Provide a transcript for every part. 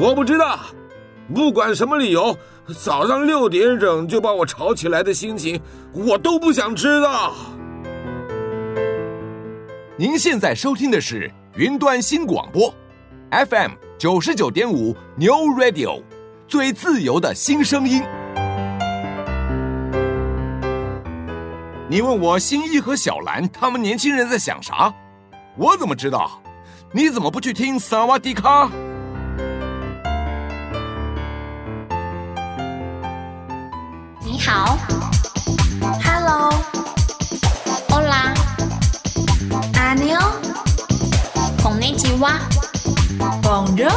我不知道，不管什么理由，早上六点整就把我吵起来的心情，我都不想知道。您现在收听的是云端新广播，FM 九十九点五 New Radio，最自由的新声音。你问我新一和小兰他们年轻人在想啥？我怎么知道？你怎么不去听萨瓦迪卡？你好红内基哇，Bonjour，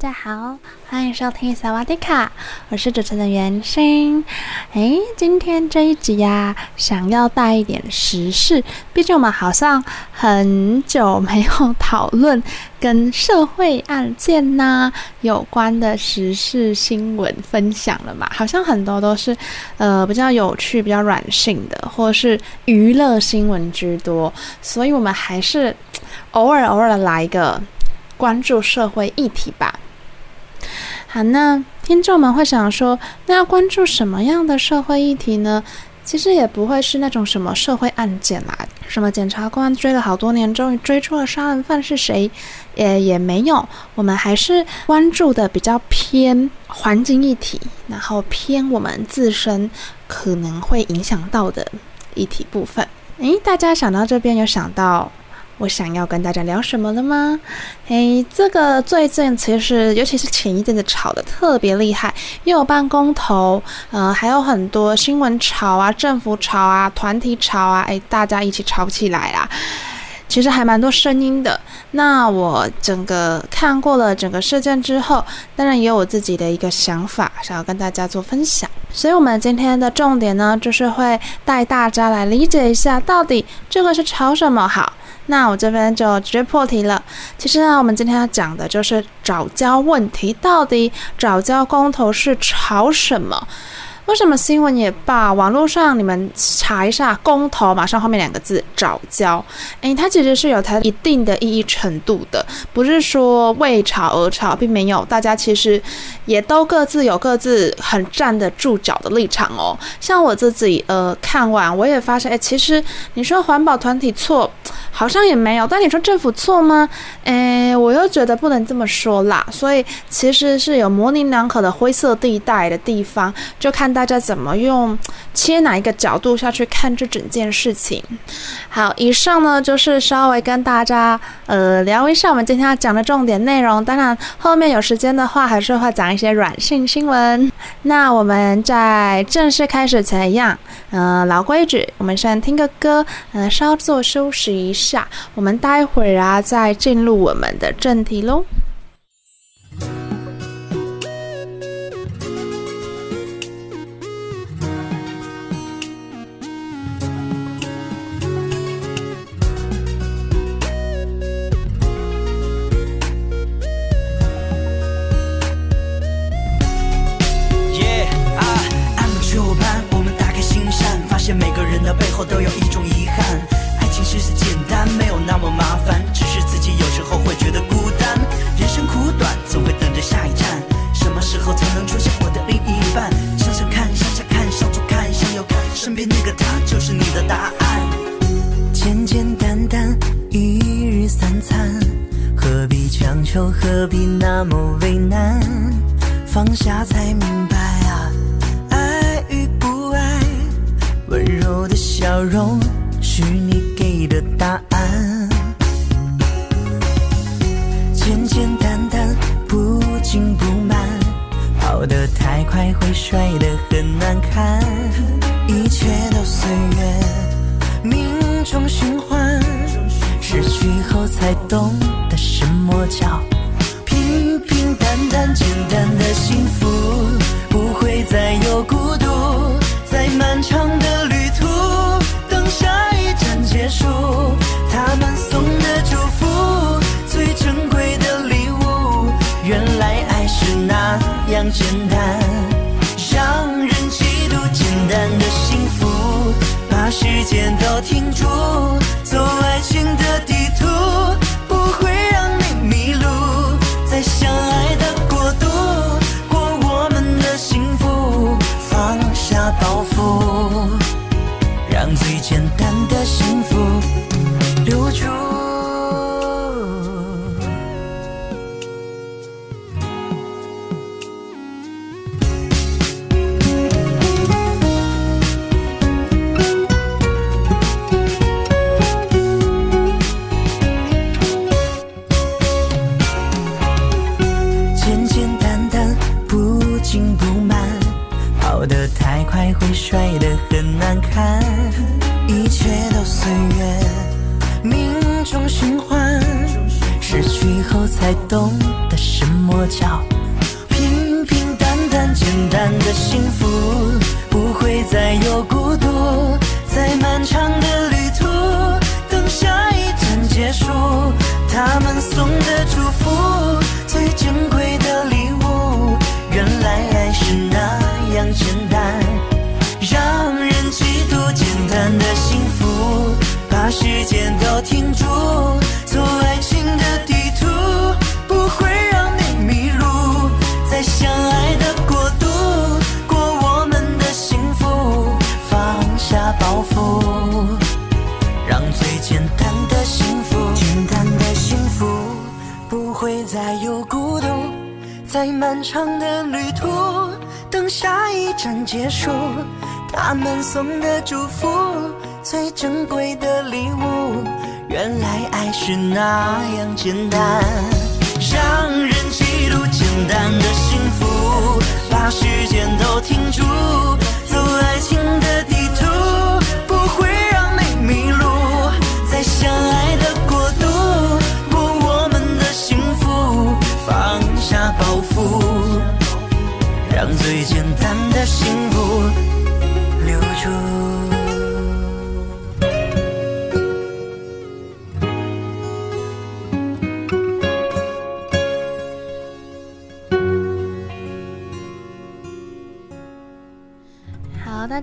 大家好，欢迎收听萨瓦迪卡，我是主持人袁心。哎，今天这一集呀、想要带一点时事，毕竟我们好像很久没有讨论跟社会案件呐、有关的时事新闻分享了嘛，好像很多都是呃比较有趣、比较软性的，或是娱乐新闻居多，所以我们还是偶尔偶尔来一个关注社会议题吧。好，那听众们会想说，那要关注什么样的社会议题呢？其实也不会是那种什么社会案件啦，什么检察官追了好多年，终于追出了杀人犯是谁，也也没有。我们还是关注的比较偏环境议题，然后偏我们自身可能会影响到的议题部分。诶，大家想到这边有想到我想要跟大家聊什么了吗？嘿，这个最近其实，尤其是前一阵子炒得特别厉害，又有办公投，呃，还有很多新闻炒啊、政府炒啊、团体炒啊，哎，大家一起炒起来啦。其实还蛮多声音的。那我整个看过了整个事件之后，当然也有我自己的一个想法，想要跟大家做分享。所以，我们今天的重点呢，就是会带大家来理解一下，到底这个是炒什么好。那我这边就直接破题了。其实呢，我们今天要讲的就是藻礁问题，到底藻礁公投是炒什么？为什么新闻也罢，网络上你们查一下公投，马上后面两个字藻礁，诶，它其实是有它一定的意义程度的，不是说为炒而炒，并没有，大家其实也都各自有各自很站得住脚的立场哦。像我自己呃看完，我也发现，诶，其实你说环保团体错，好像也没有，但你说政府错吗？诶，我又觉得不能这么说啦，所以其实是有模棱两可的灰色地带的地方，就看。大家怎么用切哪一个角度下去看这整件事情？好，以上呢就是稍微跟大家呃聊一下我们今天要讲的重点内容。当然，后面有时间的话，还是会讲一些软性新闻。那我们在正式开始前一样，呃，老规矩，我们先听个歌，呃，稍作休息一下。我们待会儿啊，再进入我们的正题喽。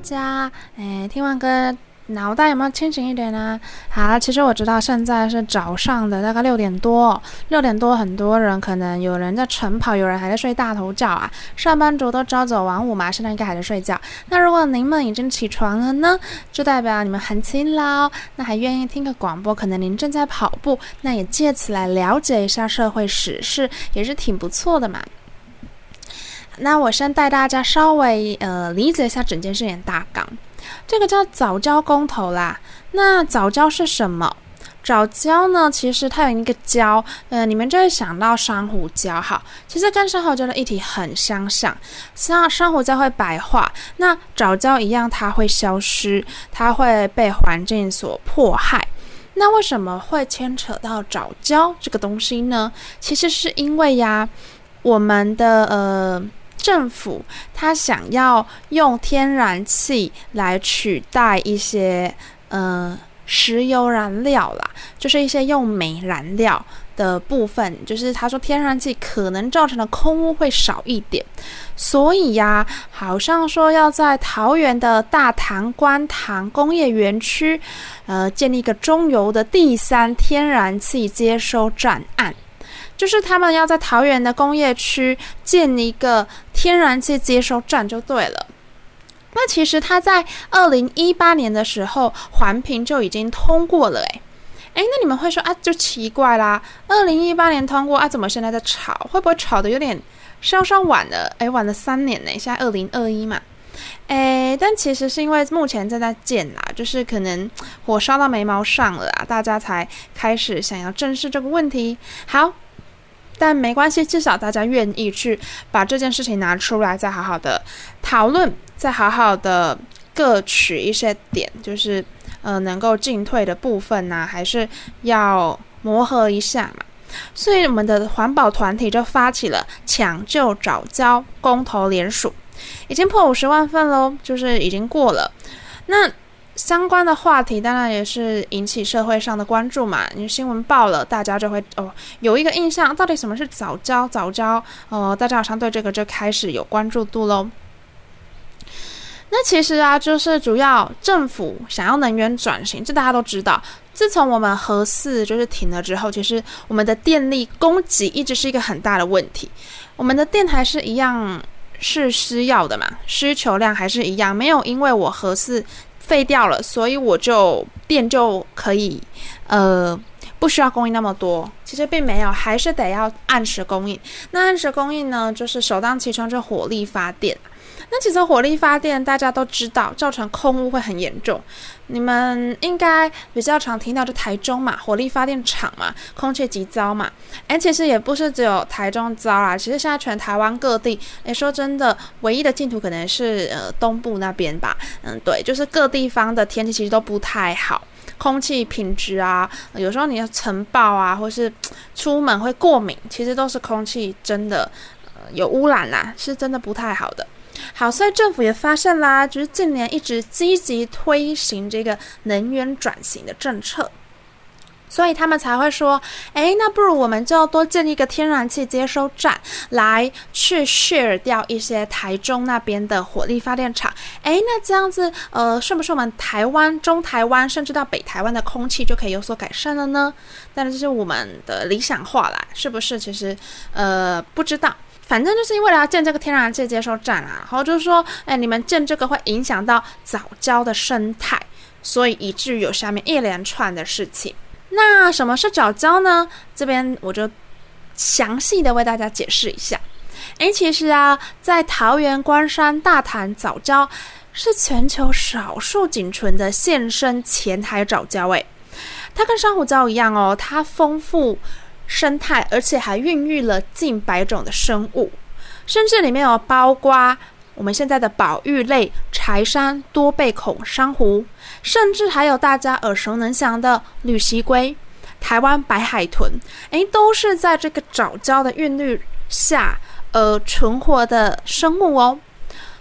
家，哎，听完歌。脑袋有没有清醒一点呢？好，其实我知道现在是早上的大概六点多，六点多很多人可能有人在晨跑，有人还在睡大头觉啊。上班族都朝九晚五嘛，现在应该还在睡觉。那如果您们已经起床了呢，就代表你们很勤劳，那还愿意听个广播，可能您正在跑步，那也借此来了解一下社会时事，也是挺不错的嘛。那我先带大家稍微呃理解一下整件事情大纲。这个叫早教公投啦。那早教是什么？早教呢？其实它有一个礁，呃，你们就会想到珊瑚礁。哈，其实跟珊瑚礁的议题很相像。像珊瑚礁会白化，那早教一样，它会消失，它会被环境所迫害。那为什么会牵扯到早教这个东西呢？其实是因为呀，我们的呃。政府他想要用天然气来取代一些呃石油燃料啦，就是一些用煤燃料的部分，就是他说天然气可能造成的空污会少一点，所以呀，好像说要在桃园的大潭观塘工业园区，呃，建立一个中油的第三天然气接收站案。就是他们要在桃园的工业区建一个天然气接收站就对了。那其实他在二零一八年的时候环评就已经通过了，诶，诶，那你们会说啊，就奇怪啦，二零一八年通过啊，怎么现在在吵？会不会吵得有点稍稍晚了？诶，晚了三年呢，现在二零二一嘛，诶，但其实是因为目前正在建啦，就是可能火烧到眉毛上了啊，大家才开始想要正视这个问题。好。但没关系，至少大家愿意去把这件事情拿出来，再好好的讨论，再好好的各取一些点，就是呃能够进退的部分呢、还是要磨合一下嘛。所以我们的环保团体就发起了抢救藻礁公投联署，已经破五十万份喽，就是已经过了。那。相关的话题当然也是引起社会上的关注嘛，你新闻报了，大家就会哦有一个印象，到底什么是早教？早教，哦，大家好像对这个就开始有关注度喽。那其实啊，就是主要政府想要能源转型，这大家都知道。自从我们核四就是停了之后，其实我们的电力供给一直是一个很大的问题。我们的电还是一样是需要的嘛，需求量还是一样，没有因为我核四废掉了，所以我就电就可以呃不需要供应那么多。其实并没有，还是得要按时供应。那按时供应呢，就是首当其冲就火力发电。那其实火力发电大家都知道，造成空污会很严重。你们应该比较常听到就台中嘛，火力发电厂嘛，空气极糟嘛。诶，其实也不是只有台中糟啦，其实现在全台湾各地，诶，说真的，唯一的净土可能是呃东部那边吧。嗯，对，就是各地方的天气其实都不太好，空气品质啊，有时候你要尘爆啊，或是出门会过敏，其实都是空气真的呃有污染啦，是真的不太好的。好，所以政府也发现啦，就是近年一直积极推行这个能源转型的政策，所以他们才会说，诶，那不如我们就要多建一个天然气接收站，来去 share 掉一些台中那边的火力发电厂。诶，那这样子，呃，是不是我们台湾、中台湾，甚至到北台湾的空气就可以有所改善了呢？但是这是我们的理想化啦，是不是？其实，呃，不知道。反正就是因为要建这个天然气接收站啊，然后就是说，哎，你们建这个会影响到藻礁的生态，所以以至于有下面一连串的事情。那什么是藻礁呢？这边我就详细的为大家解释一下。哎，其实啊，在桃园关山大潭藻礁是全球少数仅存的现生浅海藻礁，哎，它跟珊瑚礁一样哦，它丰富。生态，而且还孕育了近百种的生物，甚至里面有包括我们现在的保育类柴山多贝孔珊瑚，甚至还有大家耳熟能详的绿蠵龟、台湾白海豚，诶，都是在这个藻礁的孕育下而存活的生物哦。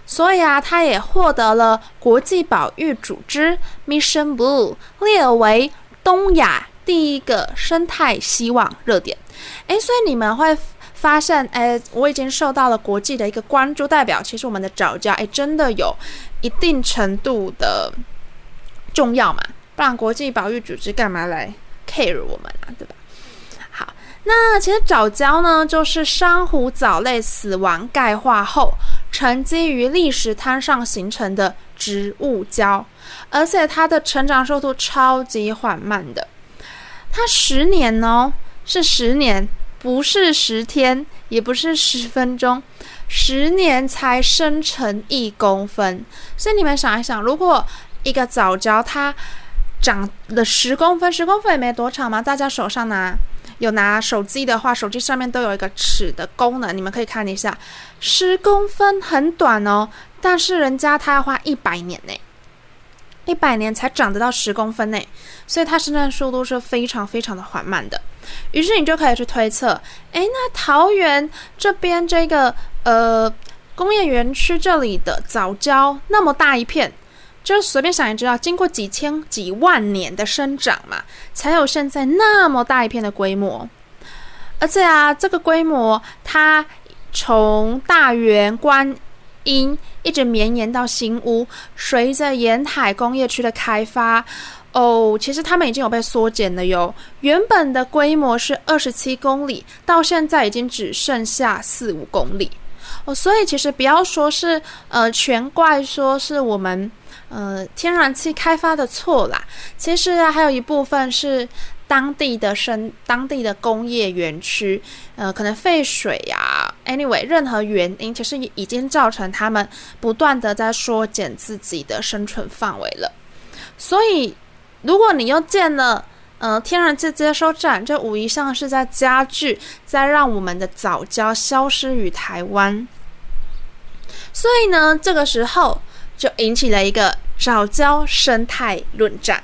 所以啊，它也获得了国际保育组织 Mission Blue 列为东亚。第一个生态希望热点，诶，所以你们会发现，诶，我已经受到了国际的一个关注，代表其实我们的藻礁，诶，真的有一定程度的重要嘛？不然国际保育组织干嘛来 care 我们啊？对吧？好，那其实藻礁呢，就是珊瑚藻类死亡钙化后沉积于砾石滩上形成的植物礁，而且它的成长速度超级缓慢的。它十年哦，是十年，不是十天，也不是十分钟，十年才生成一公分。所以你们想一想，如果一个早教它长了十公分，十公分也没多长嘛。大家手上拿有拿手机的话，手机上面都有一个尺的功能，你们可以看一下，十公分很短哦，但是人家它要花一百年呢。一百年才长得到十公分内，所以它生长速度是非常非常的缓慢的。于是你就可以去推测，诶，那桃园这边这个呃工业园区这里的藻礁那么大一片，就随便想也知道，经过几千几万年的生长嘛，才有现在那么大一片的规模。而且啊，这个规模它从大园观音一直绵延到新屋，随着沿海工业区的开发，哦，其实他们已经有被缩减了哟。原本的规模是二十七公里，到现在已经只剩下四五公里。哦，所以其实不要说是呃全怪说是我们呃天然气开发的错啦，其实啊还有一部分是。当地的生，当地的工业园区，呃，可能废水呀、，anyway，任何原因，其实已经造成他们不断的在缩减自己的生存范围了。所以，如果你又建了，呃，天然气接收站，这无疑像是在加剧，在让我们的早教消失于台湾。所以呢，这个时候就引起了一个早教生态论战。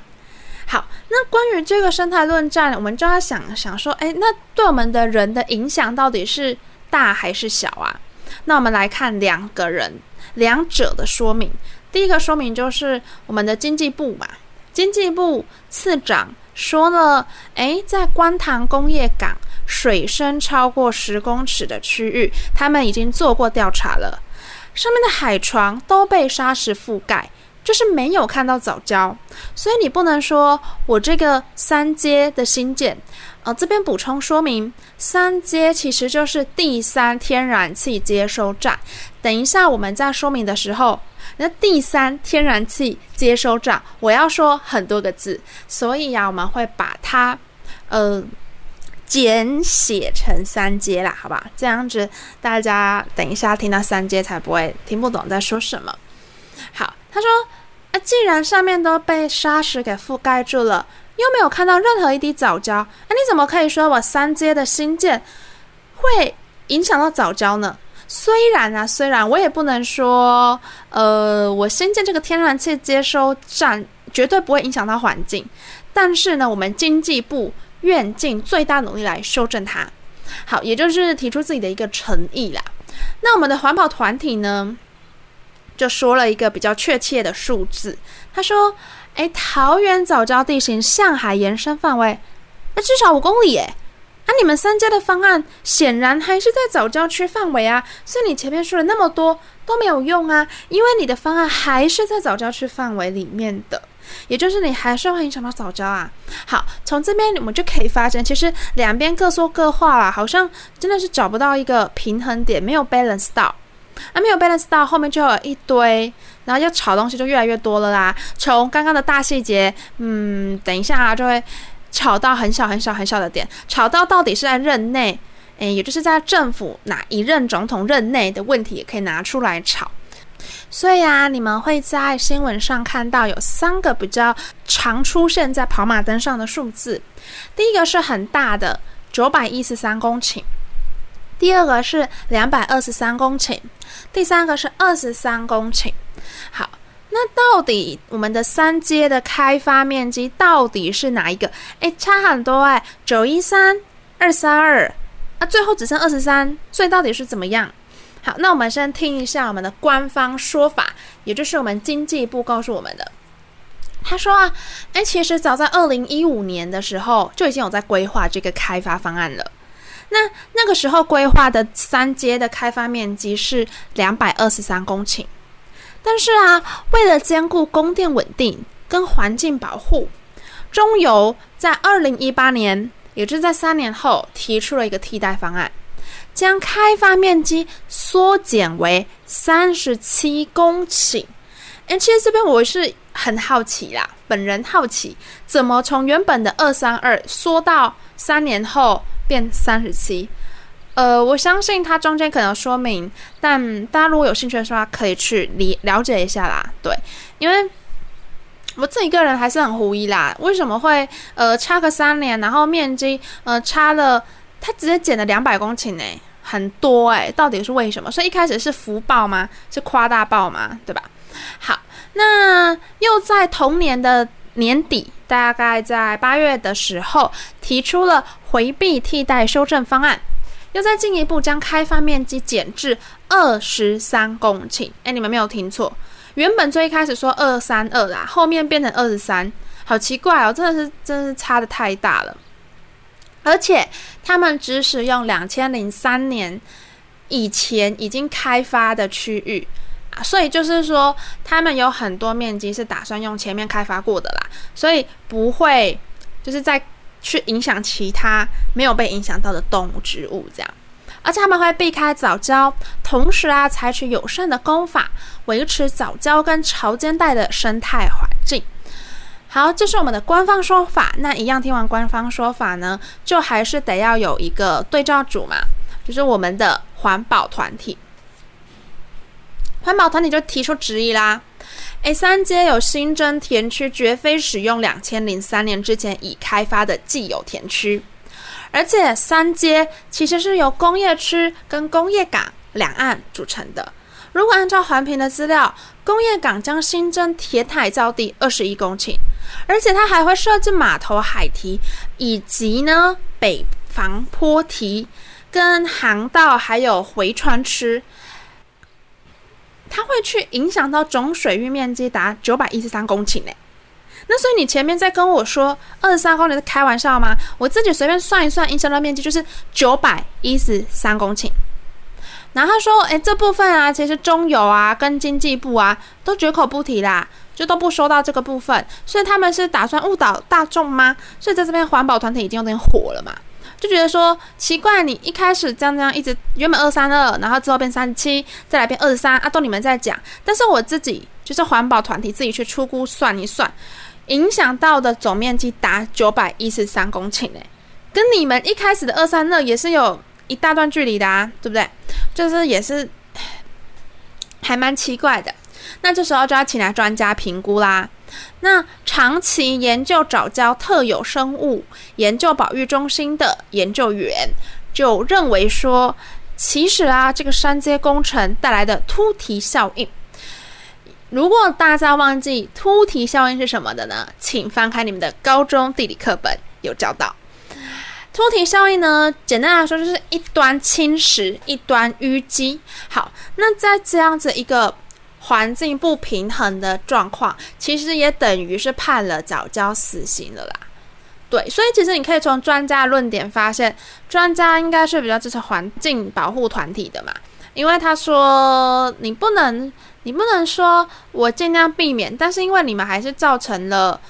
好，那关于这个生态论战，我们就要想想说，哎，那对我们的人的影响到底是大还是小啊？那我们来看两个人两者的说明。第一个说明就是我们的经济部嘛，经济部次长说了，哎，在观塘工业港水深超过十公尺的区域，他们已经做过调查了。上面的海床都被沙石覆盖，就是没有看到藻礁，所以你不能说我这个三阶的新建。呃，这边补充说明，三阶其实就是第三天然气接收站。等一下我们在说明的时候，那第三天然气接收站我要说很多个字，所以呀、啊，我们会把它呃简写成三阶啦，好吧？这样子大家等一下听到三阶才不会听不懂在说什么。好，他说啊，既然上面都被沙石给覆盖住了。又没有看到任何一滴藻礁，那你怎么可以说我三阶的新建会影响到藻礁呢？虽然啊，虽然我也不能说，呃，我新建这个天然气接收站绝对不会影响到环境，但是呢，我们经济部愿尽最大努力来修正它。好，也就是提出自己的一个诚意啦。那我们的环保团体呢，就说了一个比较确切的数字，他说。哎，桃园早教地形向海延伸范围，那至少五公里哎。那、你们三家的方案显然还是在早教区范围啊，所以你前面说了那么多都没有用啊，因为你的方案还是在早教区范围里面的，也就是你还是会影响到早教啊。好，从这边我们就可以发现，其实两边各说各话啦，好像真的是找不到一个平衡点，没有 balance 到。啊，没有 balance 到后面就有一堆，然后要吵东西就越来越多了啦。从刚刚的大细节，嗯，等一下啊，就会吵到很小很小很小的点，吵到到底是在任内，诶，也就是在政府哪一任总统任内的问题，也可以拿出来吵。所以啊，你们会在新闻上看到有三个比较常出现在跑马灯上的数字，第一个是很大的九百一十三公顷。第二个是两百二十三公顷，第三个是二十三公顷。好，那到底我们的三阶的开发面积到底是哪一个？诶，差很多诶，九一三二三二，啊，最后只剩二十三，所以到底是怎么样？好，那我们先听一下我们的官方说法，也就是我们经济部告诉我们的。他说啊，诶，其实早在二零一五年的时候就已经有在规划这个开发方案了。那那个时候规划的三阶的开发面积是两百二十三公顷，但是啊，为了兼顾供电稳定跟环境保护，中油在二零一八年，也就是在三年后提出了一个替代方案，将开发面积缩减为三十七公顷。诶，其实这边我是很好奇啦，本人好奇，怎么从原本的二三二缩到三年后？变三十七，呃，我相信它中间可能说明，但大家如果有兴趣的话，可以去理了解一下啦。对，因为我自己个人还是很狐疑啦，为什么会呃差个三年，然后面积呃差了，它直接减了两百公顷呢，很多诶，到底是为什么？所以一开始是福报吗？是夸大报吗？对吧？好，那又在同年的年底，大概在八月的时候提出了。回避替代修正方案，又再进一步将开发面积减至二十三公顷。哎，你们没有听错，原本最一开始说二三二啦，后面变成二十三，好奇怪哦，真的是真的是差得太大了。而且他们只使用两千零三年以前已经开发的区域啊，所以就是说他们有很多面积是打算用前面开发过的啦，所以不会就是在。去影响其他没有被影响到的动物、植物，这样，而且他们会避开藻礁，同时啊，采取友善的工法，维持藻礁跟潮间带的生态环境。好，这是我们的官方说法。那一样听完官方说法呢，就还是得要有一个对照组嘛，就是我们的环保团体。环保团体就提出质疑啦。A 三街有新增田区，绝非使用两千零三年之前已开发的既有田区，而且三街其实是由工业区跟工业港两岸组成的。如果按照环评的资料，工业港将新增填海造地二十一公顷，而且它还会设置码头、海堤，以及呢北防坡堤、跟航道，还有回船池。它会去影响到总水域面积达九百一十三公顷呢，那所以你前面在跟我说二十三公顷是开玩笑吗？我自己随便算一算，影响到面积就是九百一十三公顷。然后说，哎，这部分啊，其实中油啊跟经济部啊都绝口不提啦，就都不说到这个部分，所以他们是打算误导大众吗？所以在这边环保团体已经有点火了嘛，就觉得说奇怪，你一开始这样这样一直原本二三二，然后之后变三七，再来变二十三啊，都你们在讲，但是我自己就是环保团体自己去初估算一算，影响到的总面积达九百一十三公顷诶。跟你们一开始的二三二也是有一大段距离的啊，对不对？就是也是还蛮奇怪的。那这时候就要请来专家评估啦。那长期研究藻礁特有生物研究保育中心的研究员就认为说，其实啊，这个山阶工程带来的突堤效应，如果大家忘记突堤效应是什么的呢？请翻开你们的高中地理课本，有教到。突堤效应呢，简单来说就是一端侵蚀，一端淤积。好，那在这样子一个环境不平衡的状况，其实也等于是判了早教死刑了啦。对，所以其实你可以从专家论点发现，专家应该是比较支持环境保护团体的嘛，因为他说你不能，你不能说我尽量避免，但是因为你们还是造成了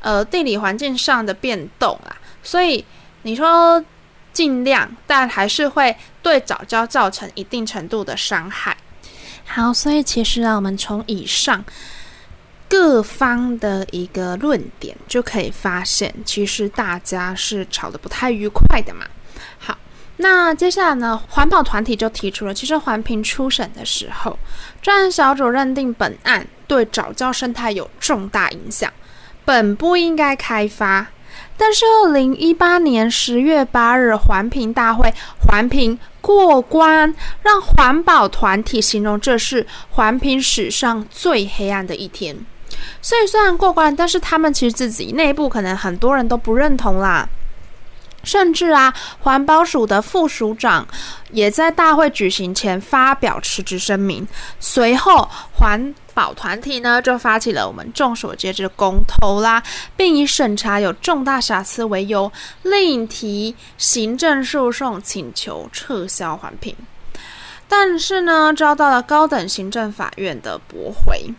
呃地理环境上的变动啊，所以。你说尽量，但还是会对早教造成一定程度的伤害。好，所以其实啊，我们从以上各方的一个论点就可以发现，其实大家是吵得不太愉快的嘛。好，那接下来呢，环保团体就提出了，其实环评初审的时候，专案小组认定本案对早教生态有重大影响，本不应该开发。但是，二零一八年十月八日环评大会环评过关，让环保团体形容这是环评史上最黑暗的一天。所以虽然过关，但是他们其实自己内部可能很多人都不认同啦。甚至啊，环保署的副署长也在大会举行前发表辞职声明。随后，环保团体呢就发起了我们众所皆知的公投啦，并以审查有重大瑕疵为由，另提行政诉讼，请求撤销环评。但是呢，遭到了高等行政法院的驳回。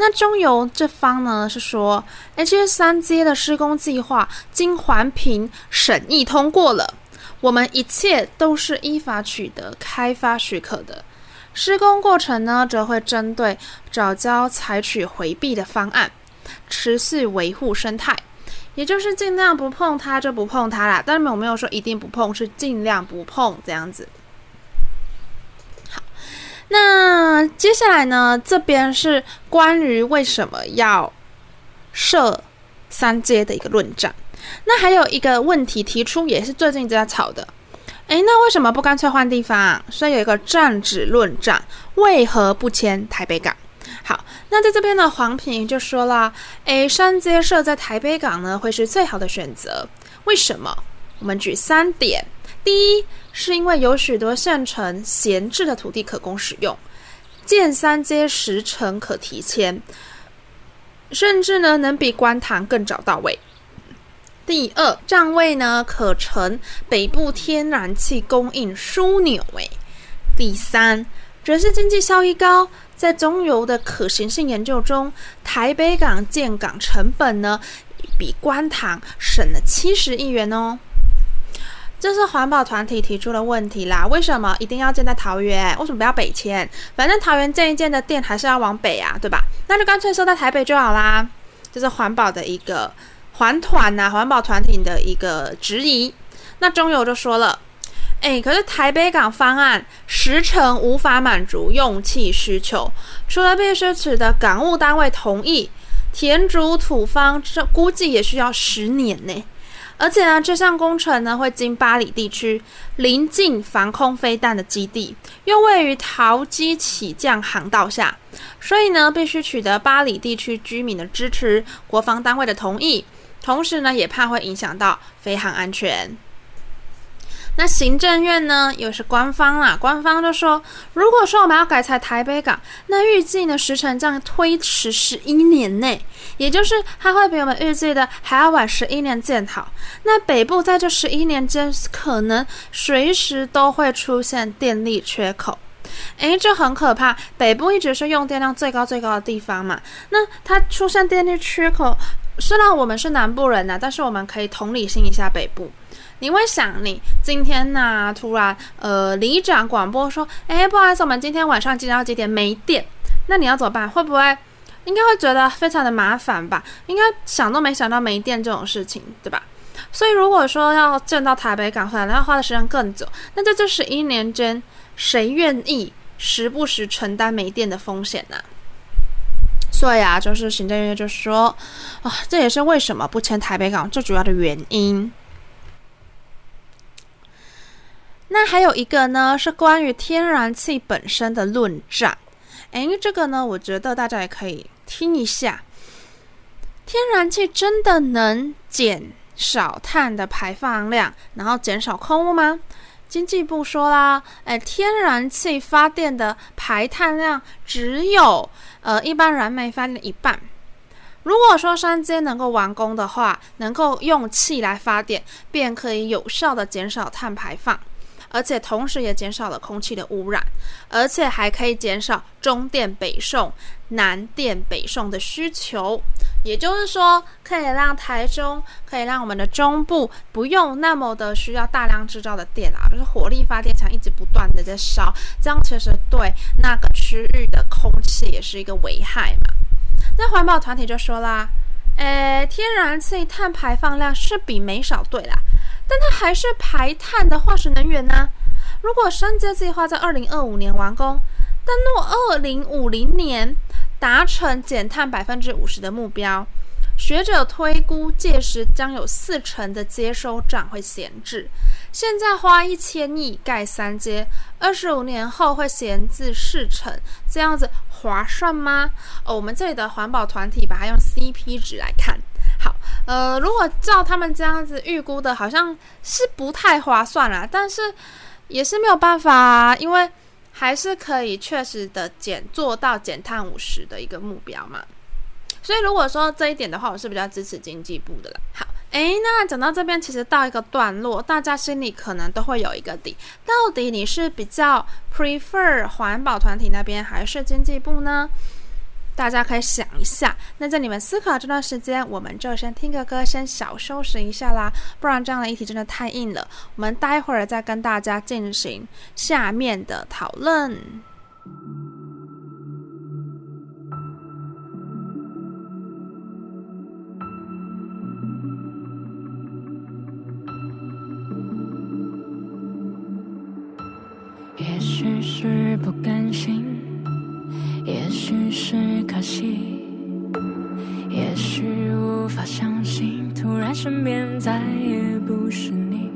那中油这方呢是说，H 三街的施工计划经环评审议通过了，我们一切都是依法取得开发许可的。施工过程呢，则会针对藻礁采取回避的方案，持续维护生态，也就是尽量不碰它就不碰它啦。但是我没有说一定不碰，是尽量不碰这样子。那接下来呢？这边是关于为什么要设三阶的一个论战。那还有一个问题提出，也是最近在吵的。诶，那为什么不干脆换地方？所以有一个站址论战，为何不迁台北港？好，那在这边呢，黄平就说了，诶，三阶设在台北港呢，会是最好的选择。为什么？我们举三点。第一，是因为有许多县城闲置的土地可供使用，建三接时程可提前，甚至呢能比观塘更早到位。第二，站位呢可成北部天然气供应枢纽。诶，第三，则是经济效益高，在中油的可行性研究中，台北港建港成本呢比观塘省了七十亿元哦。这是环保团体提出的问题啦，为什么一定要建在桃园？为什么不要北迁？反正桃园建一建的电还是要往北啊，对吧？那就干脆设在台北就好啦。这是环保的一个环团呐，环保团体的一个质疑。那中油就说了，哎，可是台北港方案时程无法满足用气需求，除了必须取得港务单位同意，田主土方这估计也需要十年呢。而且呢，这项工程呢会经巴里地区，临近防空飞弹的基地，又位于桃机起降航道下，所以呢必须取得巴里地区居民的支持，国防单位的同意，同时呢也怕会影响到飞航安全。那行政院呢，又是官方啦，官方就说，如果说我们要改采台北港，那预计呢时程将推迟十一年内，也就是它会比我们预计的还要晚十一年建好。那北部在这十一年间，可能随时都会出现电力缺口。诶，这很可怕。北部一直是用电量最高最高的地方嘛，那它出现电力缺口，虽然我们是南部人呐，但是我们可以同理心一下北部。你会想，你今天呢、突然呃，里长广播说，诶，不好意思，我们今天晚上几点到几点没电，那你要怎么办？会不会应该会觉得非常的麻烦吧？应该想都没想到没电这种事情，对吧？所以如果说要建到台北港，可能要花的时间更久。那在这十一年间，谁愿意时不时承担没电的风险呢？所以啊，就是行政院就说啊，这也是为什么不签台北港最主要的原因。那还有一个呢，是关于天然气本身的论战。诶，这个呢，我觉得大家也可以听一下。天然气真的能减少碳的排放量，然后减少空污吗？经济部说啦，诶，天然气发电的排碳量只有呃一般燃煤发电的一半。如果说三接能够完工的话，能够用气来发电，便可以有效的减少碳排放。而且同时也减少了空气的污染，而且还可以减少中电北送、南电北送的需求。也就是说，可以让台中，可以让我们的中部不用那么的需要大量制造的电啊，就是火力发电厂一直不断的在烧，这样其实对那个区域的空气也是一个危害嘛。那环保团体就说啦，诶，天然气碳排放量是比煤少，对啦。还是排碳的化石能源呢、如果三阶计划在二零二五年完工，但若二零五零年达成减碳百分之五十的目标，学者推估届时将有四成的接收站会闲置。现在花一千亿盖三阶，二十五年后会闲置四成，这样子划算吗？哦，我们这里的环保团体把它用 CP 值来看。好，呃，如果照他们这样子预估的，好像是不太划算啦，但是也是没有办法啊，因为还是可以确实的减做到减碳五十的一个目标嘛。所以如果说这一点的话，我是比较支持经济部的啦。好，诶，那讲到这边，其实到一个段落，大家心里可能都会有一个底，到底你是比较 prefer 环保团体那边，还是经济部呢？大家可以想一下，那在你们思考这段时间，我们就先听个歌，先小休息一下啦，不然这样的议题真的太硬了。我们待会儿再跟大家进行下面的讨论。也许是不甘心。也许是可惜，也许无法相信，突然身边再也不是你。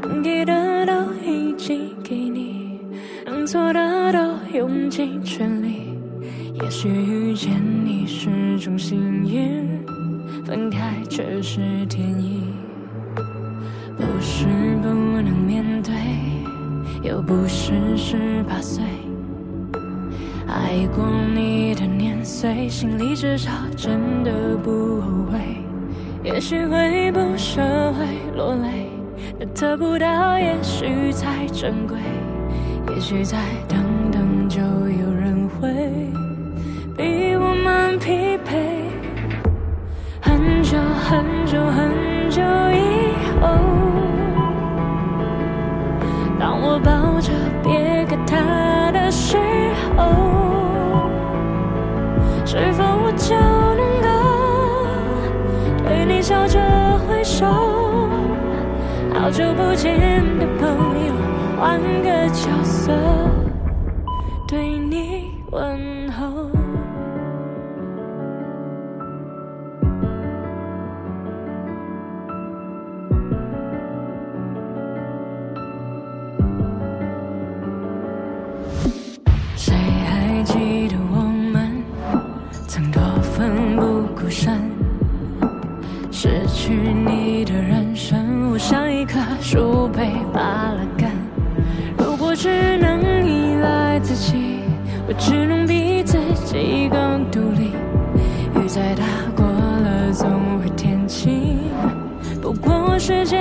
能给的都已经给你，能做的都用尽全力。也许遇见你是种幸运，分开却是天意。不是不能面对，又不是十八岁。爱过你的年岁，心里至少真的不后悔。也许会不舍，会落泪，但得不到也许才珍贵。也许再等等，就有人会比我们匹配。很久很久很久以后，当我抱着别给他的时候。久不见的朋友，换个角色。再大过了总会天晴，不过时间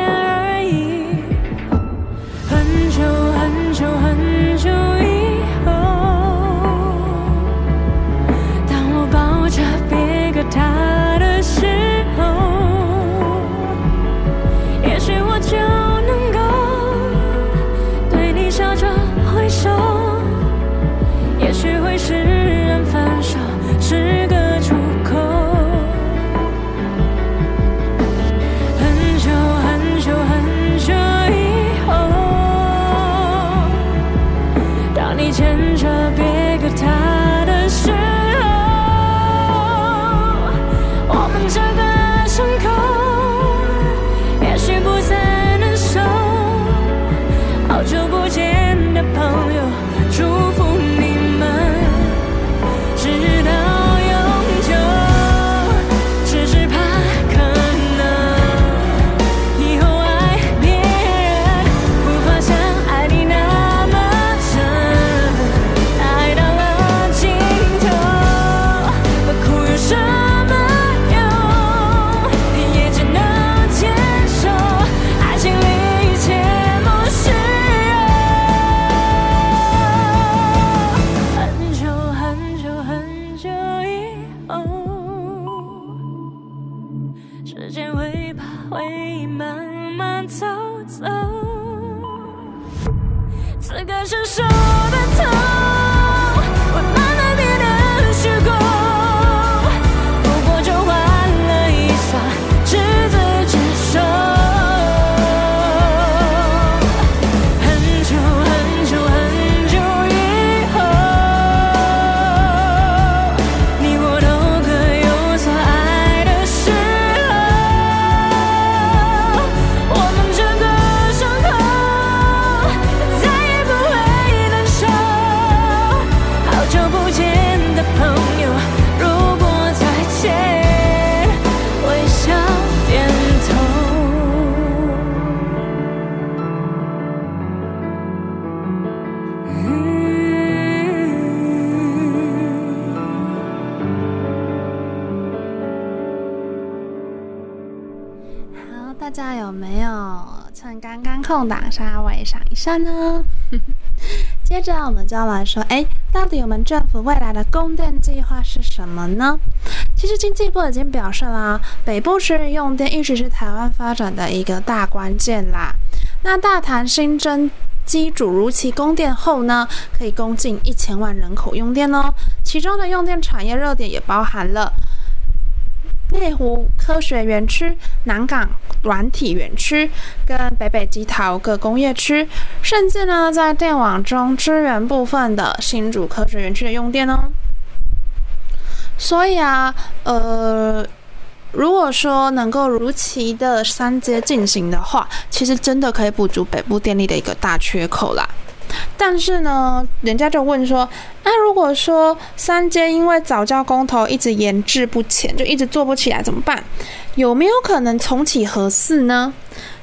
刚刚空档稍微想一下呢，接着我们就要来说，哎，到底我们政府未来的供电计划是什么呢？其实经济部已经表示啦，北部区域用电一直是台湾发展的一个大关键啦。那大潭新增机组如期供电后呢，可以供近一千万人口用电哦。其中的用电产业热点也包含了。内湖科学园区、南港软体园区跟北北基桃各工业区，甚至呢，在电网中支援部分的新竹科学园区的用电哦。所以啊，呃，如果说能够如期的三阶进行的话，其实真的可以补足北部电力的一个大缺口啦。但是呢，人家就问说，那、啊、如果说三接因为早教公投一直延滞不前，就一直做不起来怎么办？有没有可能重启核四呢？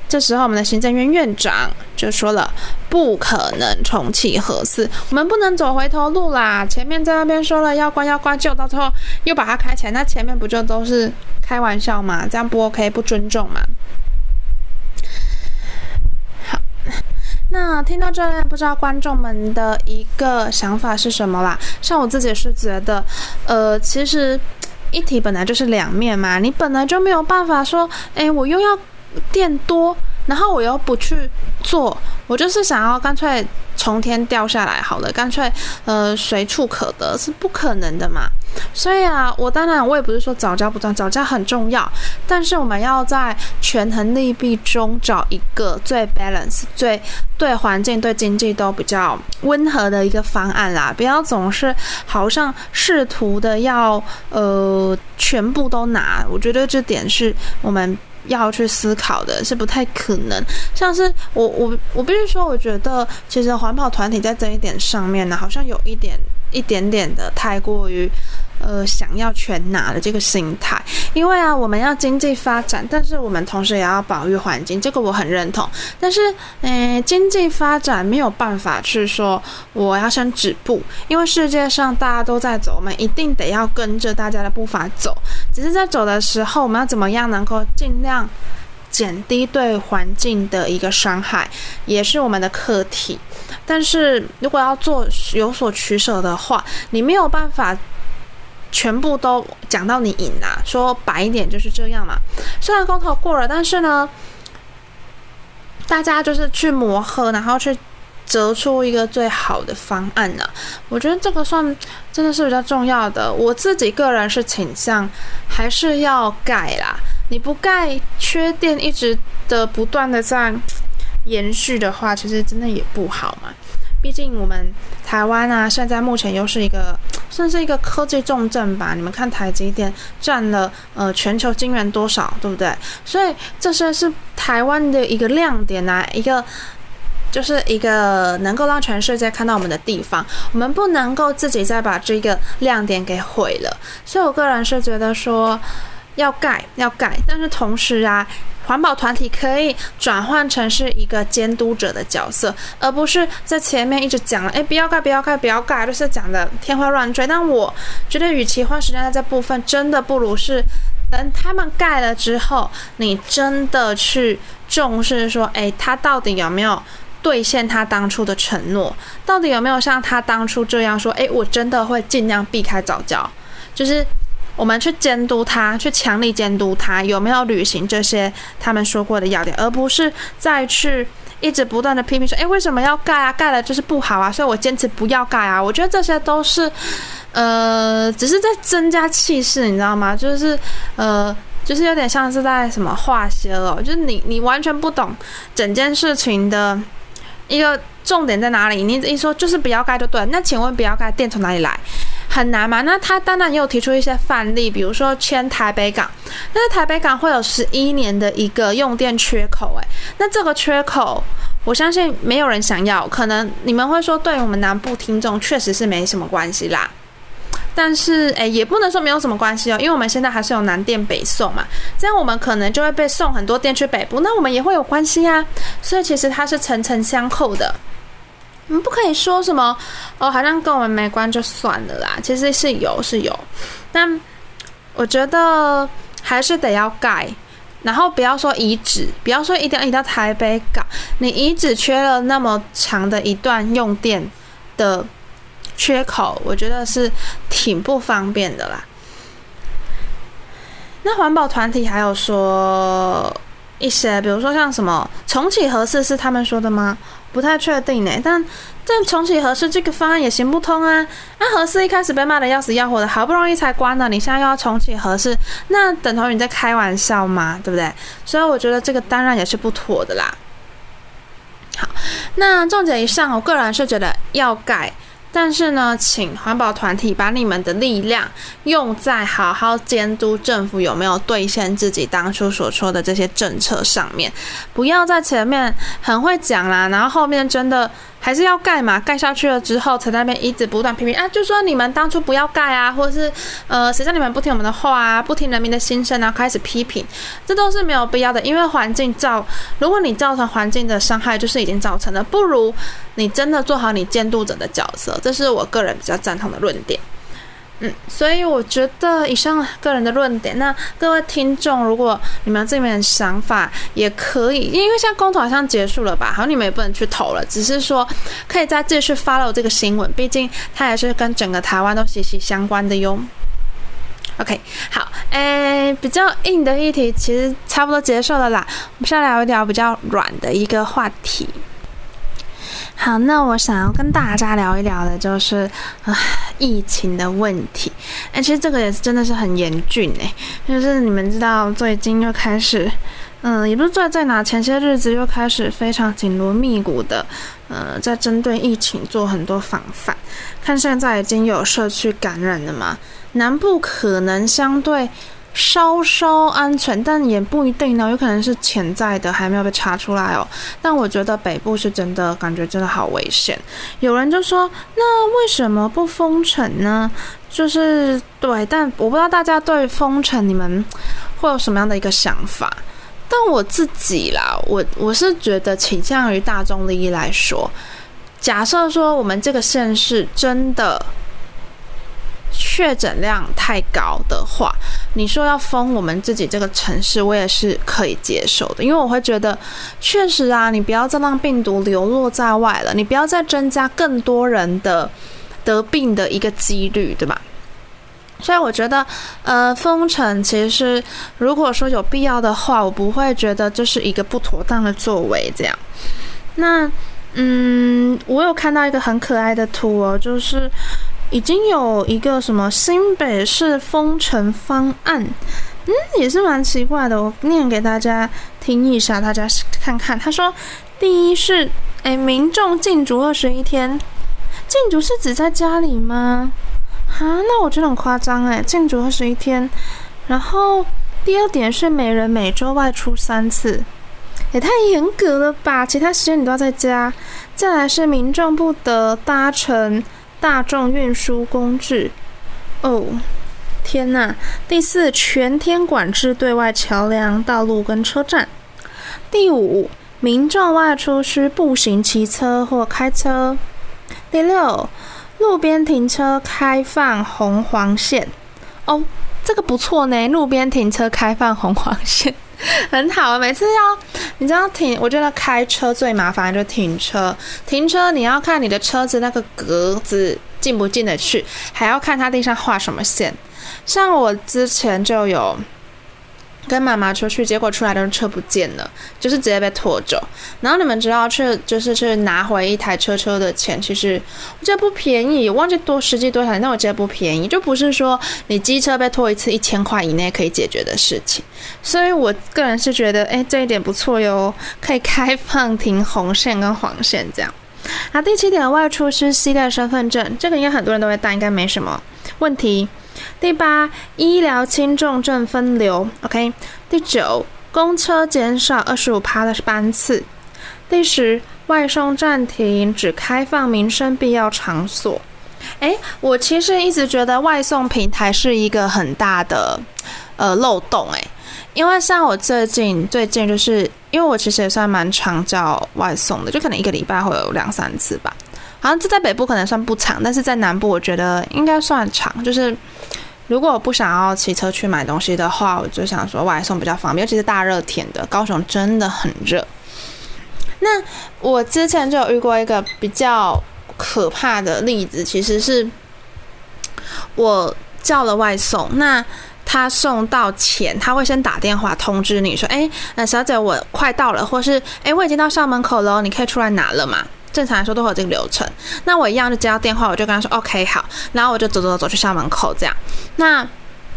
这时候我们的行政院院长就说了，不可能重启核四，我们不能走回头路啦。前面在那边说了要关要关，就到最后又把它开起来，那前面不就都是开玩笑嘛？这样不 OK，不尊重嘛。好那听到这里，不知道观众们的一个想法是什么啦？像我自己是觉得，呃，其实一体本来就是两面嘛，你本来就没有办法说，哎，我又要垫多。然后我又不去做，我就是想要干脆从天掉下来好了，干脆呃随处可得是不可能的嘛。所以啊，我当然我也不是说早教不重要，藻礁很重要，但是我们要在权衡利弊中找一个最 balance、最对环境、对经济都比较温和的一个方案啦，不要总是好像试图的要呃全部都拿。我觉得这点是我们。要去思考的是不太可能，像是我我我必须说，我觉得其实环保团体在这一点上面呢，好像有一点一点点的太过于呃想要全拿的这个心态。因为啊，我们要经济发展，但是我们同时也要保育环境，这个我很认同。但是，嗯，经济发展没有办法去说我要先止步，因为世界上大家都在走，我们一定得要跟着大家的步伐走。只是在走的时候，我们要怎么样能够尽量减低对环境的一个伤害，也是我们的课题。但是如果要做有所取舍的话，你没有办法全部都讲到你赢啊。说白一点就是这样嘛。虽然公投过了，但是呢，大家就是去磨合，然后去折出一个最好的方案呢。我觉得这个算真的是比较重要的。我自己个人是倾向还是要盖啦。你不盖，缺电一直的不断的在延续的话，其实真的也不好嘛。毕竟我们台湾啊，现在目前又是一个 算是一个科技重镇吧。你们看台积电占了呃全球晶圆多少，对不对？所以这些是台湾的一个亮点啊，一个就是一个能够让全世界看到我们的地方。我们不能够自己再把这个亮点给毁了。所以我个人是觉得说。要盖要盖，但是同时啊，环保团体可以转换成是一个监督者的角色，而不是在前面一直讲了，哎，不要盖，不要盖，不要盖，就是讲的天花乱坠。但我觉得，与其花时间在这部分，真的不如是等他们盖了之后，你真的去重视说，哎，他到底有没有兑现他当初的承诺？到底有没有像他当初这样说，哎，我真的会尽量避开早教，就是。我们去监督他，去强力监督他有没有履行这些他们说过的要点，而不是再去一直不断的批评说，诶，为什么要盖啊？盖了就是不好啊，所以我坚持不要盖啊。我觉得这些都是，呃，只是在增加气势，你知道吗？就是，呃，就是有点像是在什么化学了，就是你你完全不懂整件事情的一个重点在哪里。你一说就是不要盖就对，那请问不要盖电从哪里来？很难嘛？那他当然也有提出一些范例，比如说迁台北港，但是台北港会有十一年的一个用电缺口，诶，那这个缺口，我相信没有人想要。可能你们会说，对我们南部听众确实是没什么关系啦。但是，诶，也不能说没有什么关系哦，因为我们现在还是有南电北送嘛，这样我们可能就会被送很多电去北部，那我们也会有关系呀。所以其实它是层层相扣的。你不可以说什么哦，好像跟我们没关就算了啦。其实是有是有，但我觉得还是得要盖。然后不要说遗址，不要说一定要移到台北港，你遗址缺了那么长的一段用电的缺口，我觉得是挺不方便的啦。那环保团体还有说一些，比如说像什么重启核四是他们说的吗？不太确定呢，但但重启合适这个方案也行不通啊！那合适一开始被骂的要死要活的，好不容易才关了，你现在又要重启合适，那等同于你在开玩笑嘛？对不对？所以我觉得这个当然也是不妥的啦。好，那重点以上，我个人是觉得要改。但是呢，请环保团体把你们的力量用在好好监督政府有没有兑现自己当初所说的这些政策上面，不要在前面很会讲啦，然后后面真的。还是要盖嘛，盖下去了之后，才那边一直不断批评啊，就说你们当初不要盖啊，或者是呃，谁叫你们不听我们的话啊，不听人民的心声啊，开始批评，这都是没有必要的。因为环境造，如果你造成环境的伤害，就是已经造成了，不如你真的做好你监督者的角色，这是我个人比较赞同的论点。嗯，所以我觉得以上个人的论点，那各位听众，如果你们这边想法，也可以，因为现在公投好像结束了吧？好像，你们也不能去投了，只是说可以再继续 follow 这个新闻，毕竟它也是跟整个台湾都息息相关的哟。OK，好，诶，比较硬的议题其实差不多结束了啦，我们现在聊一聊比较软的一个话题。好，那我想要跟大家聊一聊的，就是啊，疫情的问题。哎，其实这个也是真的是很严峻哎，就是你们知道，最近又开始，嗯，也不是最近哪，前些日子又开始非常紧锣密鼓的，呃，在针对疫情做很多防范。看现在已经有社区感染了嘛，南部可能相对稍稍安全，但也不一定呢，有可能是潜在的，还没有被查出来哦。但我觉得北部是真的，感觉真的好危险。有人就说，那为什么不封城呢？就是对，但我不知道大家对封城你们会有什么样的一个想法。但我自己啦，我我是觉得倾向于大众利益来说，假设说我们这个县市真的。确诊量太高的话，你说要封我们自己这个城市，我也是可以接受的，因为我会觉得，确实啊，你不要再让病毒流落在外了，你不要再增加更多人的得病的一个几率，对吧？所以我觉得，呃，封城其实如果说有必要的话，我不会觉得这是一个不妥当的作为。这样，那嗯，我有看到一个很可爱的图哦，就是。已经有一个什么新北市封城方案，嗯，也是蛮奇怪的。我念给大家听一下，大家看看。他说，第一是，哎，民众禁足二十一天，禁足是指在家里吗？啊，那我觉得很夸张哎，禁足二十一天。然后第二点是每人每周外出三次，也太严格了吧？其他时间你都要在家。再来是民众不得搭乘。大众运输工具，哦，天呐！第四，全天管制对外桥梁、道路跟车站。第五，民众外出需步行、骑车或开车。第六，路边停车开放红黄线。哦，这个不错呢，路边停车开放红黄线。很好，每次要你知道停，我觉得开车最麻烦就是停车。停车你要看你的车子那个格子进不进得去，还要看它地上画什么线。像我之前就有。跟妈妈出去，结果出来的车不见了，就是直接被拖走。然后你们知道去就是去拿回一台车车的钱，其实我觉得不便宜，忘记多实际多少钱，但我觉得不便宜，就不是说你机车被拖一次一千块以内可以解决的事情。所以我个人是觉得，哎，这一点不错哟，可以开放停红线跟黄线这样。好，第七点，外出需携带身份证，这个应该很多人都会带，应该没什么问题。第八，医疗轻重症分流，OK。第九，公车减少二十五趴的班次。第十，外送暂停，只开放民生必要场所。诶，我其实一直觉得外送平台是一个很大的呃漏洞，诶，因为像我最近最近就是因为我其实也算蛮常叫外送的，就可能一个礼拜会有两三次吧。好像这在北部可能算不长，但是在南部我觉得应该算长，就是。如果我不想要骑车去买东西的话，我就想说外送比较方便，尤其是大热天的，高雄真的很热。那我之前就有遇过一个比较可怕的例子，其实是我叫了外送，那他送到前，他会先打电话通知你说：“哎，那小姐我快到了，或是哎我已经到校门口了，你可以出来拿了嘛。”正常来说都会有这个流程，那我一样就接到电话，我就跟他说 OK 好，然后我就走走走去校门口这样。那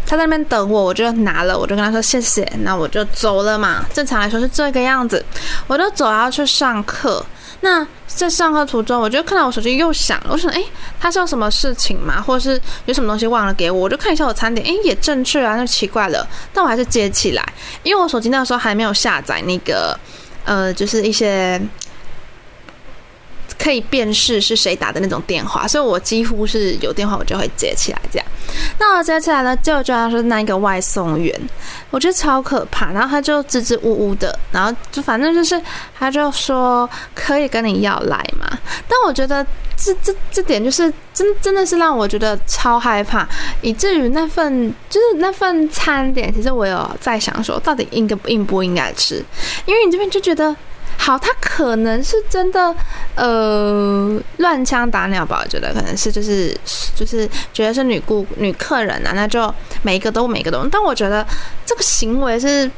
他在那边等我，我就拿了，我就跟他说谢谢，那我就走了嘛。正常来说是这个样子，我就走要去上课。那在上课途中，我就看到我手机又响了，我想诶，他是有什么事情吗？或者是有什么东西忘了给我？我就看一下我餐点，诶，也正确啊，那奇怪了，但我还是接起来，因为我手机那时候还没有下载那个呃，就是一些。可以辨识是谁打的那种电话，所以我几乎是有电话我就会接起来这样。那我接起来了，就就要是那一个外送员，我觉得超可怕。然后他就支支吾吾的，然后就反正就是他就说可以跟你要来嘛。但我觉得这这这点就是真真的是让我觉得超害怕，以至于那份就是那份餐点，其实我有在想说，到底应该应不应该吃？因为你这边就觉得。好，他可能是真的，呃，乱枪打鸟吧？我觉得可能是，就是，就是觉得是女顾女客人啊，那就每一个都每一个都。但我觉得这个行为是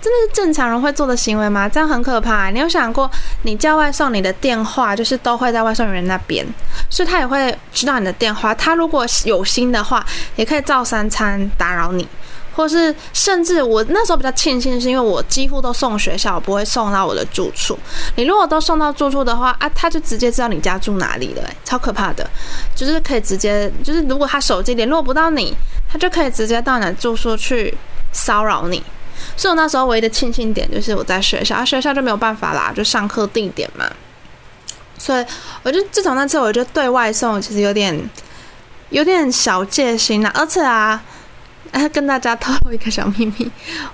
真的是正常人会做的行为吗？这样很可怕。你有想过，你叫外送，你的电话就是都会在外送员那边，所以他也会知道你的电话。他如果有心的话，也可以照三餐打扰你。或是甚至我那时候比较庆幸，是因为我几乎都送学校，不会送到我的住处。你如果都送到住处的话啊，他就直接知道你家住哪里了，欸，超可怕的。就是可以直接，就是如果他手机联络不到你，他就可以直接到你的住宿去骚扰你。所以我那时候唯一的庆幸点就是我在学校，啊，学校就没有办法啦，就上课地点嘛。所以我就自从那次，我就对外送其实有点有点小戒心了。而且啊，跟大家透露一个小秘密，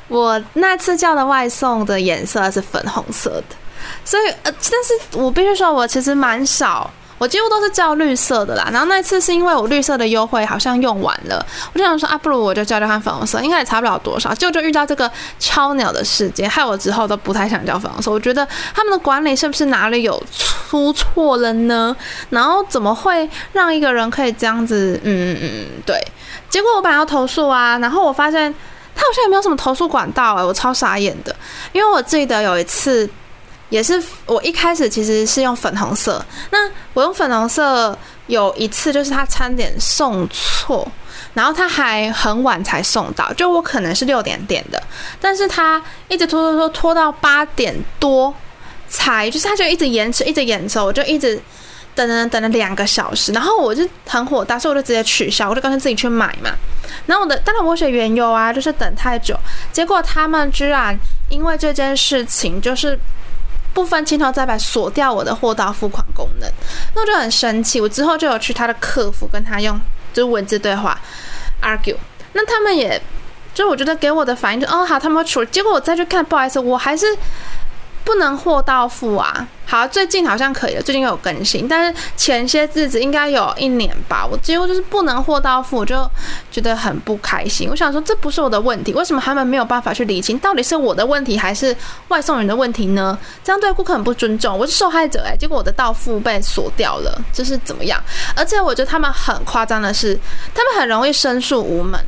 我那次叫的外送的颜色是粉红色的。所以呃，但是我必须说，我其实蛮少。我几乎都是叫绿色的啦，然后那次是因为我绿色的优惠好像用完了，我就想说啊，不如我就叫叫看粉红色，应该也差不了多少。结果就遇到这个超鸟的事件，害我之后都不太想叫粉红色。我觉得他们的管理是不是哪里有出错了呢？然后怎么会让一个人可以这样子？嗯嗯嗯，对。结果我本来要投诉啊，然后我发现他好像也没有什么投诉管道哎、我超傻眼的，因为我记得有一次。也是我一开始其实是用粉红色，那我用粉红色有一次就是他餐点送错，然后他还很晚才送到，就我可能是六点点的，但是他一直拖拖拖拖到八点多才，就是他就一直延迟，一直延迟，我就一直等等等了两个小时，然后我就很火大，所以我就直接取消，我就干脆自己去买嘛。然后我的当然我写缘由啊，就是等太久，结果他们居然因为这件事情就是。部分青头再白锁掉我的货到付款功能，那我就很生气。我之后就有去他的客服跟他用就是文字对话 argue，那他们也就我觉得给我的反应就哦好，他们会处理。结果我再去看，不好意思，我还是。不能货到付啊！好，最近好像可以了，最近有更新，但是前些日子应该有一年吧，我几乎就是不能货到付，我就觉得很不开心。我想说，这不是我的问题，为什么他们没有办法去理清，到底是我的问题还是外送人的问题呢？这样对顾客很不尊重，我是受害者哎、结果我的到付被锁掉了，这是怎么样？而且我觉得他们很夸张的是，他们很容易申诉无门，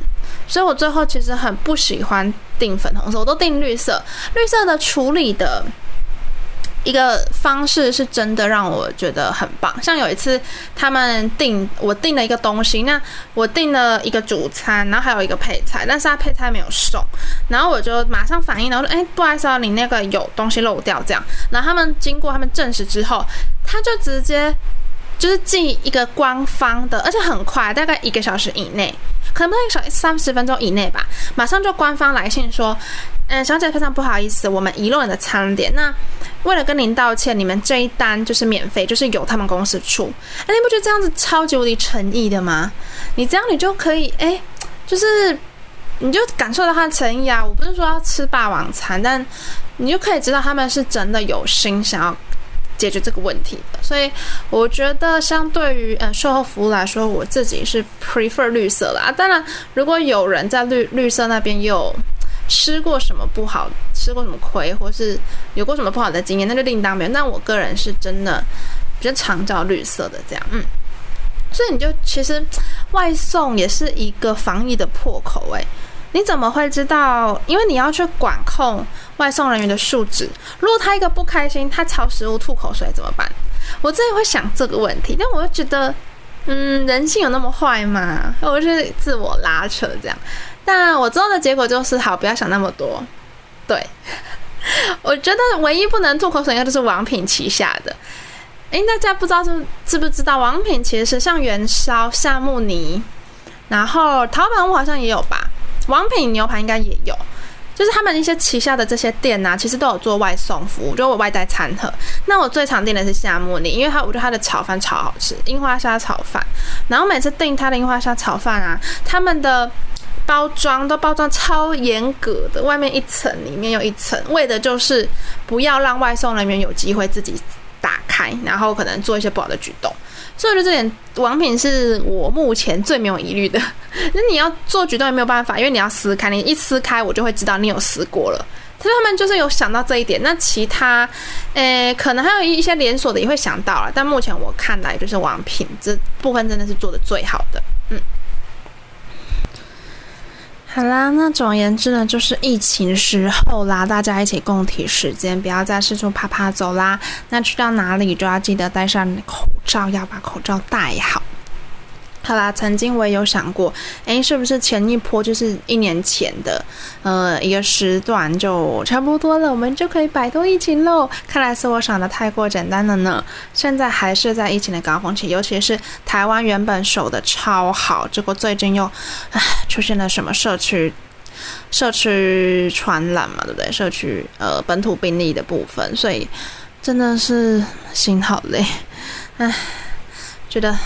所以我最后其实很不喜欢订粉红色，我都订绿色，绿色的处理的。一个方式是真的让我觉得很棒，像有一次他们订我订了一个东西，那我订了一个主餐，然后还有一个配菜，但是他配菜没有送，然后我就马上反应，然后说，哎，不好意思啊，你那个有东西漏掉这样，然后他们经过他们证实之后，他就直接就是寄一个官方的，而且很快，大概一个小时以内，可能不到一小三十分钟以内吧，马上就官方来信说。嗯，小姐非常不好意思，我们遗漏你的餐点。那为了跟您道歉，你们这一单就是免费，就是由他们公司出。哎，你不觉得这样子超级无敌诚意的吗？你这样你就可以，哎，就是你就感受到他的诚意啊。我不是说要吃霸王餐，但你就可以知道他们是真的有心想要解决这个问题的。所以我觉得，相对于嗯售后服务来说，我自己是 prefer 绿色的啊。当然，如果有人在绿绿色那边有。吃过什么不好，吃过什么亏，或是有过什么不好的经验，那就另当别论。但我个人是真的比较常找绿色的这样，嗯。所以你就其实外送也是一个防疫的破口诶，你怎么会知道？因为你要去管控外送人员的素质。如果他一个不开心，他朝食物吐口水怎么办？我自己会想这个问题，但我又觉得，嗯，人性有那么坏吗？我是自我拉扯这样。但我知道的结果就是好，不要想那么多。对，我觉得唯一不能吐口水应该就是王品旗下的。诶，大家不知道是知不知道，王品其实是像元宵、夏慕尼，然后陶板屋好像也有吧。王品牛排应该也有，就是他们一些旗下的这些店啊，其实都有做外送服务，就我外带餐盒。那我最常订的是夏慕尼，因为他我觉得他的炒饭超好吃，樱花虾炒饭。然后每次订他的樱花虾炒饭啊，他们的。包装都包装超严格的，外面一层，里面又一层，为的就是不要让外送人员有机会自己打开，然后可能做一些不好的举动。所以，我觉得这点王品是我目前最没有疑虑的。那你要做举动也没有办法，因为你要撕开，你一撕开，我就会知道你有撕过了。所以他们就是有想到这一点。那其他，诶，可能还有一些连锁的也会想到了，但目前我看来就是王品这部分真的是做的最好的。嗯。好啦，那总而言之呢，就是疫情时候啦，大家一起共体时间，不要再四处趴趴走啦。那去到哪里都要记得戴上口罩，要把口罩戴好。好啦，曾经我也有想过，诶，是不是前一波就是一年前的，呃，一个时段就差不多了，我们就可以摆脱疫情喽？看来是我想的太过简单了呢。现在还是在疫情的高峰期，尤其是台湾原本守得超好，结果最近又，唉，出现了什么社区社区传染嘛，对不对？社区呃本土病例的部分，所以真的是心好累，唉，觉得。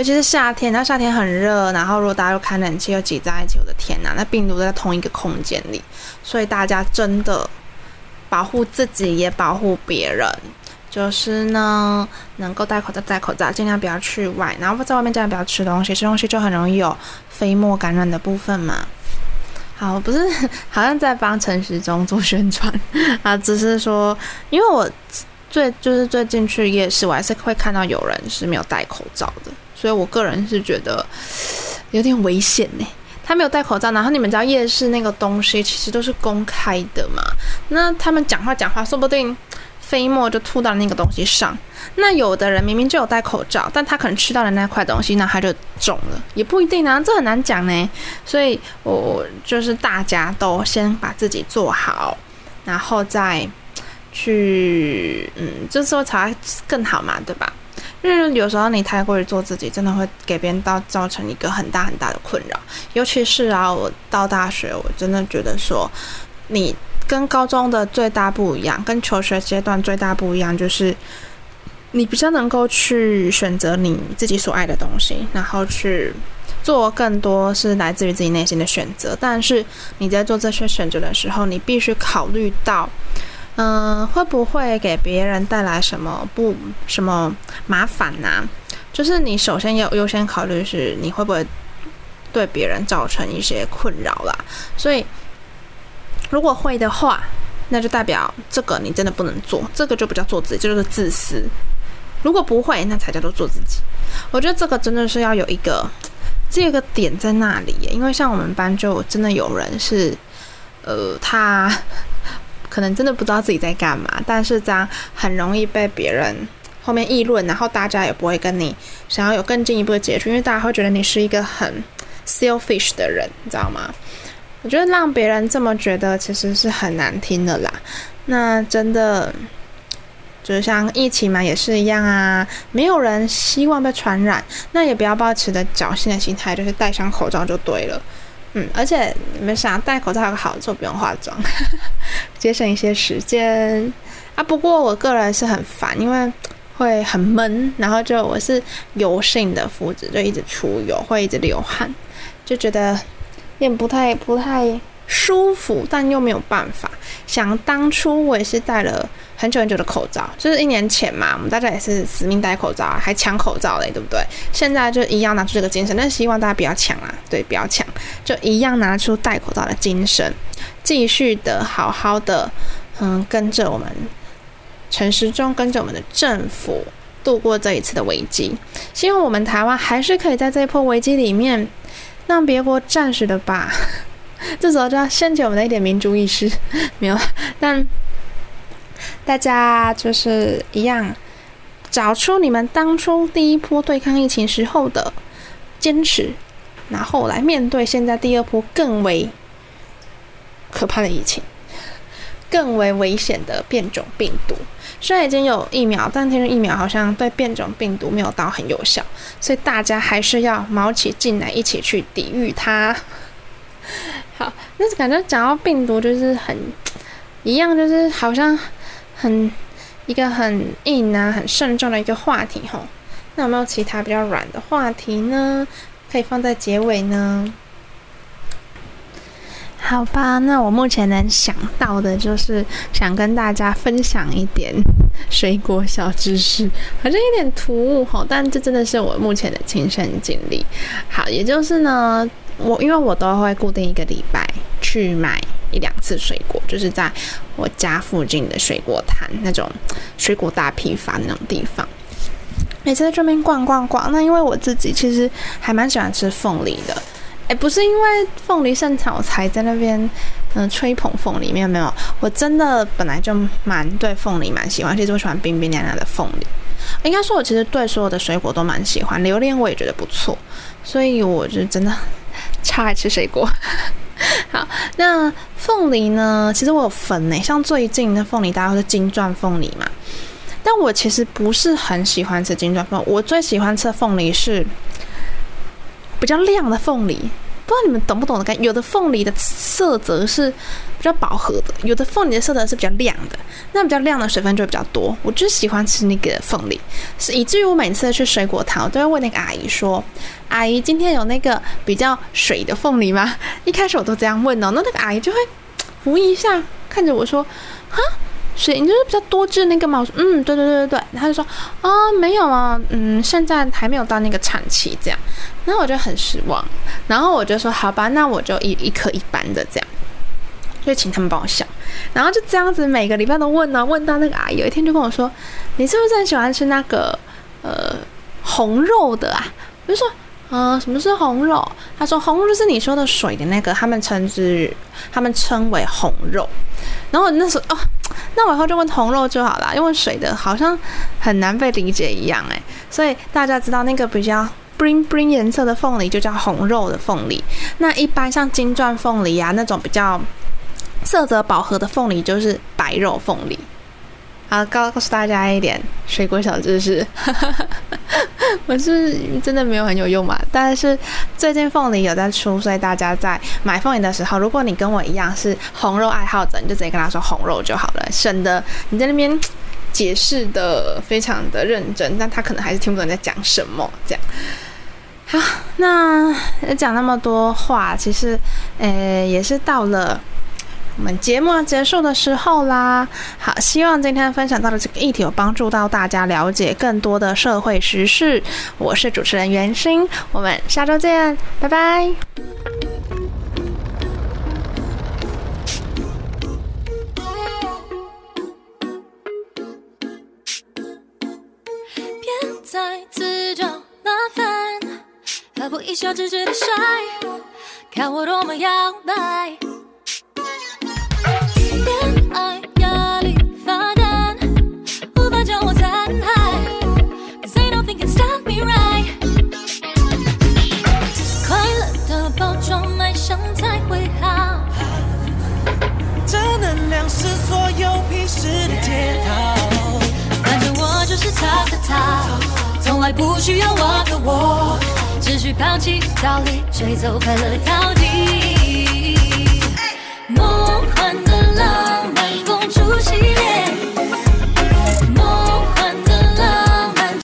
尤其是夏天，然后夏天很热，然后如果大家又开冷气又挤在一起，我的天呐，那病毒都在同一个空间里，所以大家真的保护自己也保护别人，就是呢，能够戴口罩戴口罩，尽量不要去外，然后在外面尽量不要吃东西，吃东西就很容易有飞沫感染的部分嘛。好，不是好像在帮陈时中做宣传啊，只是说，因为我最就是最近去夜市，我还是会看到有人是没有戴口罩的。所以，我个人是觉得 有点危险呢。他没有戴口罩，然后你们知道夜市那个东西其实都是公开的嘛。那他们讲话讲话，说不定飞沫就吐到那个东西上。那有的人明明就有戴口罩，但他可能吃到了那块东西，那他就中了，也不一定啊，这很难讲呢。所以，我就是大家都先把自己做好，然后再去，嗯，就是说才更好嘛，对吧？因为有时候你太过于做自己，真的会给别人到造成一个很大很大的困扰。尤其是啊，我到大学，我真的觉得说，你跟高中的最大不一样，跟求学阶段最大不一样，就是你比较能够去选择你自己所爱的东西，然后去做更多是来自于自己内心的选择。但是你在做这些选择的时候，你必须考虑到。嗯，会不会给别人带来什么不什么麻烦呢、啊？就是你首先要优先考虑是你会不会对别人造成一些困扰啦。所以如果会的话，那就代表这个你真的不能做，这个就不叫做自己，这就是自私。如果不会，那才叫做做自己。我觉得这个真的是要有一个这个点在那里，因为像我们班就真的有人是，呃，他。可能真的不知道自己在干嘛，但是这样很容易被别人后面议论，然后大家也不会跟你想要有更进一步的接触，因为大家会觉得你是一个很 selfish 的人，你知道吗？我觉得让别人这么觉得其实是很难听的啦。那真的就是像疫情嘛，也是一样啊，没有人希望被传染，那也不要抱持着侥幸的心态，就是戴上口罩就对了。嗯，而且你们想戴口罩有个好处，不用化妆，节省一些时间啊。不过我个人是很烦，因为会很闷，然后就我是油性的肤质，就一直出油，会一直流汗，就觉得有点不太不太舒服，但又没有办法。想当初我也是戴了。很久很久的口罩，就是一年前嘛，我们大家也是死命戴口罩啊，还抢口罩嘞，对不对？现在就一样拿出这个精神，但希望大家不要抢啊，对，不要抢，就一样拿出戴口罩的精神，继续的好好的，嗯，跟着我们陈时中，跟着我们的政府度过这一次的危机。希望我们台湾还是可以在这一波危机里面，让别国暂时的吧。这时候就要掀起我们的一点民族意识，没有，但。大家就是一样，找出你们当初第一波对抗疫情时候的坚持，然后来面对现在第二波更为可怕的疫情，更为危险的变种病毒。虽然已经有疫苗，但听说疫苗好像对变种病毒没有到很有效，所以大家还是要卯起劲来，一起去抵御它。好，那感觉讲到病毒就是很一样，就是好像。很一个很硬啊，很慎重的一个话题吼。那有没有其他比较软的话题呢？可以放在结尾呢？好吧，那我目前能想到的就是想跟大家分享一点水果小知识，好像有点突兀吼，但这真的是我目前的亲身经历。好，也就是呢，我因为我都会固定一个礼拜去买。一两次水果，就是在我家附近的水果摊，那种水果大批发那种地方。每次在这边逛逛逛，那因为我自己其实还蛮喜欢吃凤梨的，诶，不是因为凤梨盛产我才在那边嗯吹捧凤梨，没有没有，我真的本来就蛮对凤梨蛮喜欢，其实我喜欢冰冰凉凉的凤梨。应该说，我其实对所有的水果都蛮喜欢，榴莲我也觉得不错，所以我就真的超爱吃水果。好，那凤梨呢？其实我有分呢，像最近的凤梨，大家都是金钻凤梨嘛。但我其实不是很喜欢吃金钻凤，我最喜欢吃凤梨是比较亮的凤梨。不知道你们懂不懂的感觉？有的凤梨的色泽是比较饱和的，有的凤梨的色泽是比较亮的。那比较亮的水分就比较多。我就喜欢吃那个凤梨，是以至于我每次去水果摊，我都会问那个阿姨说：“阿姨，今天有那个比较水的凤梨吗？”一开始我都这样问哦，那那个阿姨就会狐疑一下看着我说：“哈。”所以，你就是比较多汁那个嘛？我说，嗯，对对对对对。他就说，啊、没有啊，嗯，现在还没有到那个产期这样。然后我就很失望。然后我就说，好吧，那我就一一颗一般的这样，就请他们帮我想。然后就这样子，每个礼拜都问呢、啊，问到那个阿姨有一天就跟我说，你是不是很喜欢吃那个呃红肉的啊？我就说，呃，什么是红肉？他说，红肉就是你说的水的那个，他们称之，他们称为红肉。然后那时候哦。那我以后就问红肉就好了，因为水的好像很难被理解一样诶，所以大家知道那个比较 bling bling 颜色的凤梨就叫红肉的凤梨。那一般像金钻凤梨啊那种比较色泽饱和的凤梨就是白肉凤梨。好，告告诉大家一点水果小知识，我是真的没有很有用嘛，但是最近凤梨有在出，所以大家在买凤梨的时候，如果你跟我一样是红肉爱好者，你就直接跟他说红肉就好了，省得你在那边解释的非常的认真，但他可能还是听不懂你在讲什么。这样，好，那讲那么多话，其实，呃，也是到了。我们节目结束的时候啦，好，希望今天分享到的这个议题有帮助到大家了解更多的社会时事。我是主持人袁心，我们下周见，拜拜。别再自找麻烦，何不一笑置之的帅，看我多么摇摆。快乐的包装，卖相才会好。正能量是所有平实的街道。反正我就是他的他，从来不需要我的我，只需抛弃道理，追走快乐到底。梦幻的浪漫，公主系列。